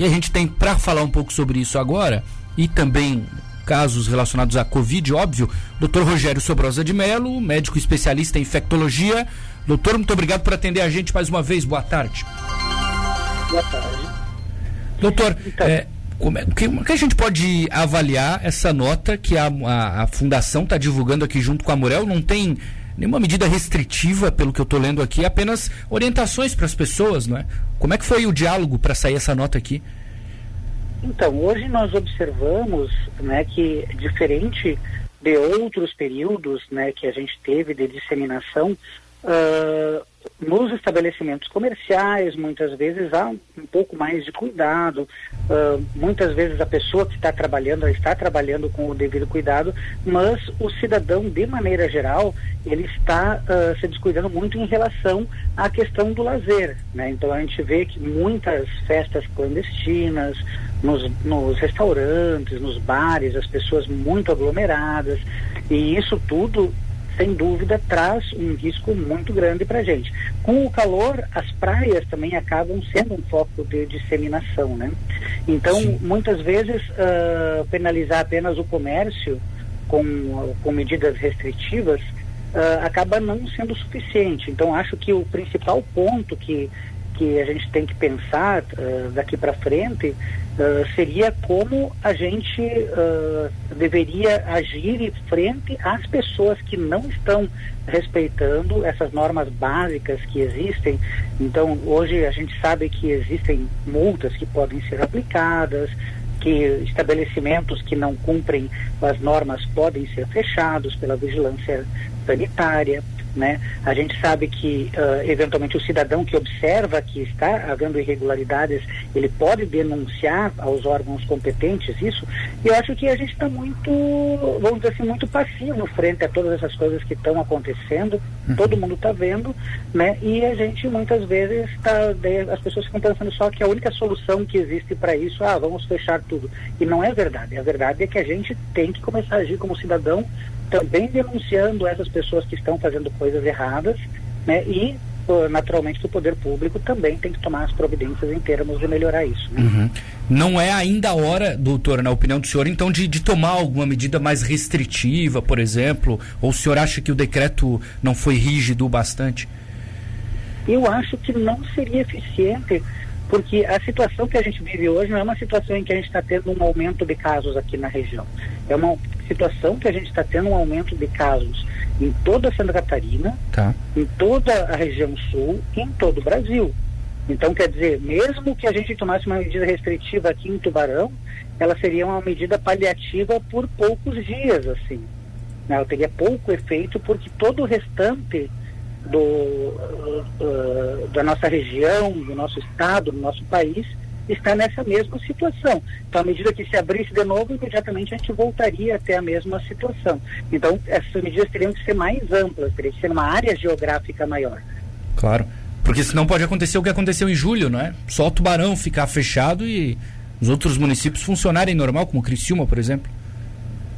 E a gente tem, para falar um pouco sobre isso agora, e também casos relacionados à Covid, óbvio, Dr. Rogério Sobrosa de Melo, médico especialista em infectologia. Doutor, muito obrigado por atender a gente mais uma vez. Boa tarde. Boa tarde. Doutor, então, é, como é, que, que, a gente pode avaliar essa nota que a, a, a Fundação está divulgando aqui junto com a Murel? Não tem nenhuma medida restritiva, pelo que eu estou lendo aqui, apenas orientações para as pessoas, não é? Como é que foi o diálogo para sair essa nota aqui? Então, hoje nós observamos né, que, diferente de outros períodos né, que a gente teve de disseminação, uh, nos estabelecimentos comerciais, muitas vezes há um, um pouco mais de cuidado, uh, muitas vezes a pessoa que está trabalhando está trabalhando com o devido cuidado, mas o cidadão, de maneira geral, ele está uh, se descuidando muito em relação à questão do lazer. Né? Então a gente vê que muitas festas clandestinas, nos, nos restaurantes, nos bares, as pessoas muito aglomeradas, e isso tudo sem dúvida, traz um risco muito grande para a gente. Com o calor, as praias também acabam sendo um foco de disseminação, né? Então, Sim. muitas vezes, uh, penalizar apenas o comércio com, com medidas restritivas uh, acaba não sendo suficiente. Então, acho que o principal ponto que que a gente tem que pensar uh, daqui para frente uh, seria como a gente uh, deveria agir frente às pessoas que não estão respeitando essas normas básicas que existem. Então, hoje a gente sabe que existem multas que podem ser aplicadas, que estabelecimentos que não cumprem as normas podem ser fechados pela vigilância sanitária. Né? A gente sabe que, uh, eventualmente, o cidadão que observa que está havendo irregularidades, ele pode denunciar aos órgãos competentes isso, e eu acho que a gente está muito, vamos dizer assim, muito passivo frente a todas essas coisas que estão acontecendo, uhum. todo mundo está vendo, né? e a gente muitas vezes está, as pessoas ficam pensando só que a única solução que existe para isso, ah, vamos fechar tudo. E não é verdade. A verdade é que a gente tem que começar a agir como cidadão também denunciando essas pessoas que estão fazendo coisas erradas, né? E naturalmente o poder público também tem que tomar as providências em termos de melhorar isso. Né? Uhum. Não é ainda a hora, doutora, na opinião do senhor, então, de, de, tomar alguma medida mais restritiva, por exemplo? Ou o senhor acha que o decreto não foi rígido o bastante? Eu acho que não seria eficiente, porque a situação que a gente vive hoje não é uma situação em que a gente está tendo um aumento de casos aqui na região. É uma situação que a gente está tendo um aumento de casos em toda Santa Catarina, tá. em toda a região sul e em todo o Brasil. Então, quer dizer, mesmo que a gente tomasse uma medida restritiva aqui em Tubarão, ela seria uma medida paliativa por poucos dias, assim. Né? Ela teria pouco efeito porque todo o restante do, uh, da nossa região, do nosso estado, do nosso país, está nessa mesma situação. Então, à medida que se abrisse de novo, imediatamente a gente voltaria até a mesma situação. Então, essas medidas teriam que ser mais amplas, teriam que ser uma área geográfica maior. Claro, porque senão pode acontecer o que aconteceu em julho, não é? Só o Tubarão ficar fechado e os outros municípios funcionarem normal, como Criciúma, por exemplo.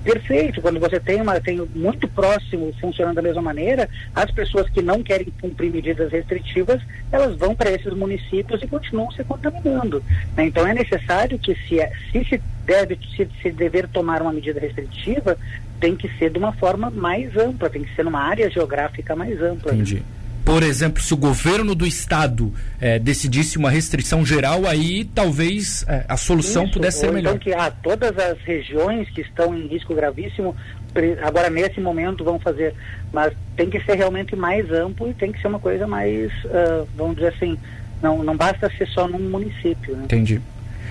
Perfeito, quando você tem, uma, tem muito próximo funcionando da mesma maneira, as pessoas que não querem cumprir medidas restritivas, elas vão para esses municípios e continuam se contaminando. Né? Então é necessário que se, é, se, se deve se, se dever tomar uma medida restritiva, tem que ser de uma forma mais ampla, tem que ser numa área geográfica mais ampla. Entendi por exemplo, se o governo do estado é, decidisse uma restrição geral, aí talvez é, a solução Isso, pudesse ser então melhor. Então que ah, todas as regiões que estão em risco gravíssimo, agora nesse momento vão fazer, mas tem que ser realmente mais amplo e tem que ser uma coisa mais, uh, vamos dizer assim, não, não basta ser só num município. Né? Entendi.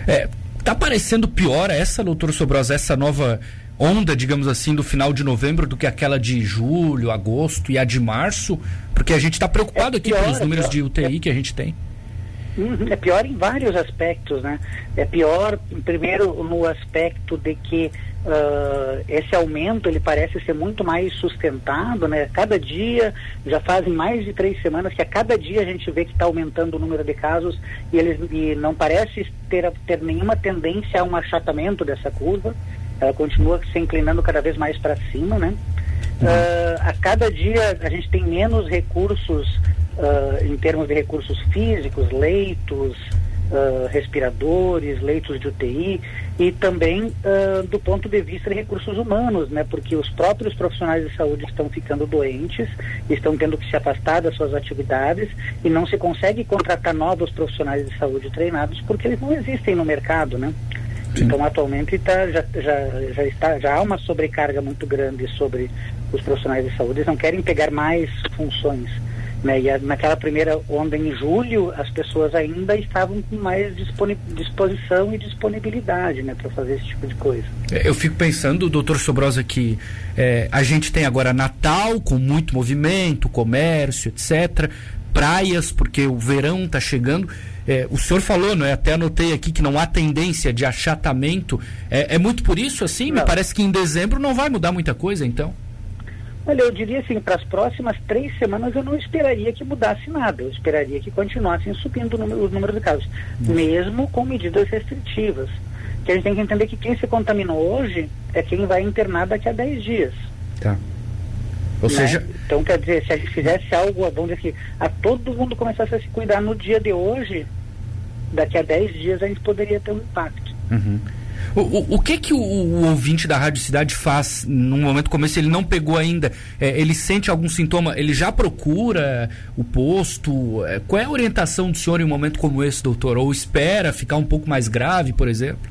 É, tá parecendo pior essa, doutor Sobrosa, essa nova onda, digamos assim, do final de novembro do que aquela de julho, agosto e a de março? Porque a gente está preocupado é aqui pior, pelos é números de UTI que a gente tem. Uhum, é pior em vários aspectos, né? É pior, primeiro, no aspecto de que uh, esse aumento ele parece ser muito mais sustentado, né? Cada dia, já fazem mais de três semanas que a cada dia a gente vê que está aumentando o número de casos e, eles, e não parece ter, ter nenhuma tendência a um achatamento dessa curva ela continua se inclinando cada vez mais para cima, né? Uh, a cada dia a gente tem menos recursos uh, em termos de recursos físicos, leitos, uh, respiradores, leitos de UTI e também do ponto de vista de recursos humanos, né? Porque os próprios profissionais de saúde estão ficando doentes, estão tendo que se afastar das suas atividades e não se consegue contratar novos profissionais de saúde treinados porque eles não existem no mercado, né? Sim. Então atualmente tá, já, já, já, está, já há uma sobrecarga muito grande sobre os profissionais de saúde, eles não querem pegar mais funções. Né? E a, naquela primeira onda em julho, as pessoas ainda estavam com mais disposição e disponibilidade né, para fazer esse tipo de coisa. É, eu fico pensando, doutor Sobrosa, que é, a gente tem agora Natal com muito movimento, comércio, etc. Praias, porque o verão está chegando. É, o senhor falou, não é? Até anotei aqui que não há tendência de achatamento. É, é muito por isso, assim? Não. Me parece que em dezembro não vai mudar muita coisa, então. Olha, eu diria assim, para as próximas três semanas eu não esperaria que mudasse nada. Eu esperaria que continuassem subindo número, os números de casos, uhum. mesmo com medidas restritivas. Que a gente tem que entender que quem se contaminou hoje é quem vai internar daqui a 10 dias. Tá. Ou né? seja... Então, quer dizer, se a gente fizesse algo, vamos dizer assim, a todo mundo começasse a se cuidar no dia de hoje, daqui a 10 dias a gente poderia ter um impacto. Uhum. O, o, o, que que o, o, ouvinte da Rádio Cidade faz num momento como esse? Ele não pegou ainda, é, ele sente algum sintoma, ele já procura o posto? É, qual é a orientação do senhor em um momento como esse, doutor? Ou espera ficar um pouco mais grave, por exemplo?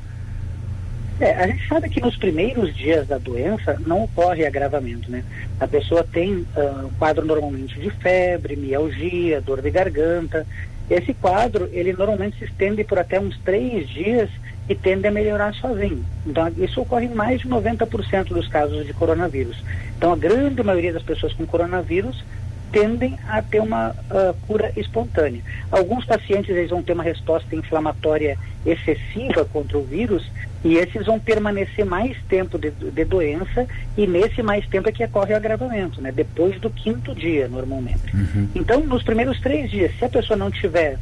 É, a gente sabe que nos primeiros dias da doença não ocorre agravamento, né? A pessoa tem uh, um quadro normalmente de febre, mialgia, dor de garganta. Esse quadro, ele normalmente se estende por até uns três dias e tende a melhorar sozinho. Então, isso ocorre em mais de 90% dos casos de coronavírus. Então, a grande maioria das pessoas com coronavírus tendem a ter uma uh, cura espontânea. Alguns pacientes eles vão ter uma resposta inflamatória excessiva contra o vírus e esses vão permanecer mais tempo de, de doença e nesse mais tempo é que ocorre o agravamento, né? Depois do quinto dia, normalmente. Uhum. Então, nos primeiros três dias, se a pessoa não tiver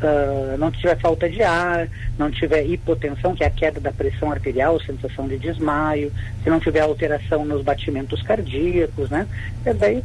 uh, não tiver falta de ar, não tiver hipotensão, que é a queda da pressão arterial, sensação de desmaio, se não tiver alteração nos batimentos cardíacos, né? E daí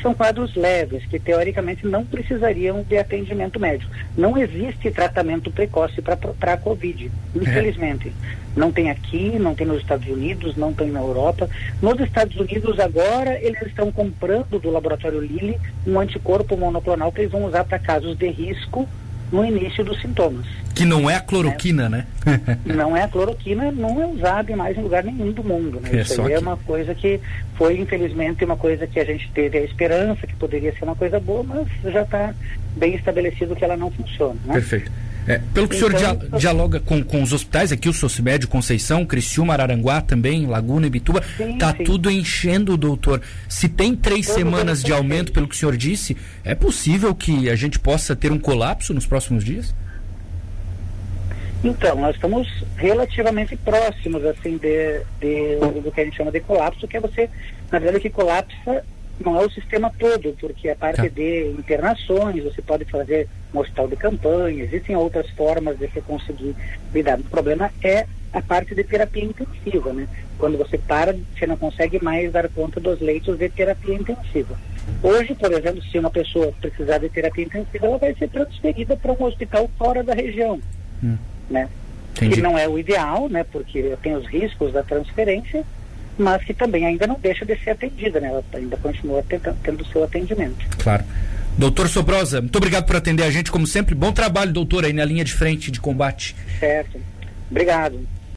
são quadros leves, que teoricamente não precisariam de atendimento médico. Não existe tratamento precoce para a Covid, infelizmente. É. Não tem aqui, não tem nos Estados Unidos, não tem na Europa. Nos Estados Unidos, agora, eles estão comprando do laboratório Lilly um anticorpo monoclonal que eles vão usar para casos de risco no início dos sintomas. Que não é a cloroquina, né? não é a cloroquina, não é usada mais em lugar nenhum do mundo. Né? É Isso aí é uma coisa que foi, infelizmente, uma coisa que a gente teve a esperança que poderia ser uma coisa boa, mas já está bem estabelecido que ela não funciona. Né? Perfeito. É, pelo que então, o senhor dia, dialoga com, com os hospitais, aqui o Socimed, Conceição, Criciúma, Araranguá também, Laguna, Ibituba, está tudo enchendo, doutor. Se tem três Todo semanas de aumento, pelo que o senhor disse, é possível que a gente possa ter um colapso nos próximos dias? Então, nós estamos relativamente próximos, assim, de, de, do que a gente chama de colapso, que é você, na verdade, que colapsa não é o sistema todo, porque a parte tá. de internações, você pode fazer um hospital de campanha, existem outras formas de você conseguir lidar. O problema é a parte de terapia intensiva, né? Quando você para, você não consegue mais dar conta dos leitos de terapia intensiva. Hoje, por exemplo, se uma pessoa precisar de terapia intensiva, ela vai ser transferida para um hospital fora da região, hum. né? Entendi. Que não é o ideal, né? Porque tem os riscos da transferência, mas que também ainda não deixa de ser atendida, né? Ela ainda continua tendo seu atendimento. Claro. Doutor Sobrosa, muito obrigado por atender a gente, como sempre. Bom trabalho, doutor, aí na linha de frente de combate. Certo. Obrigado.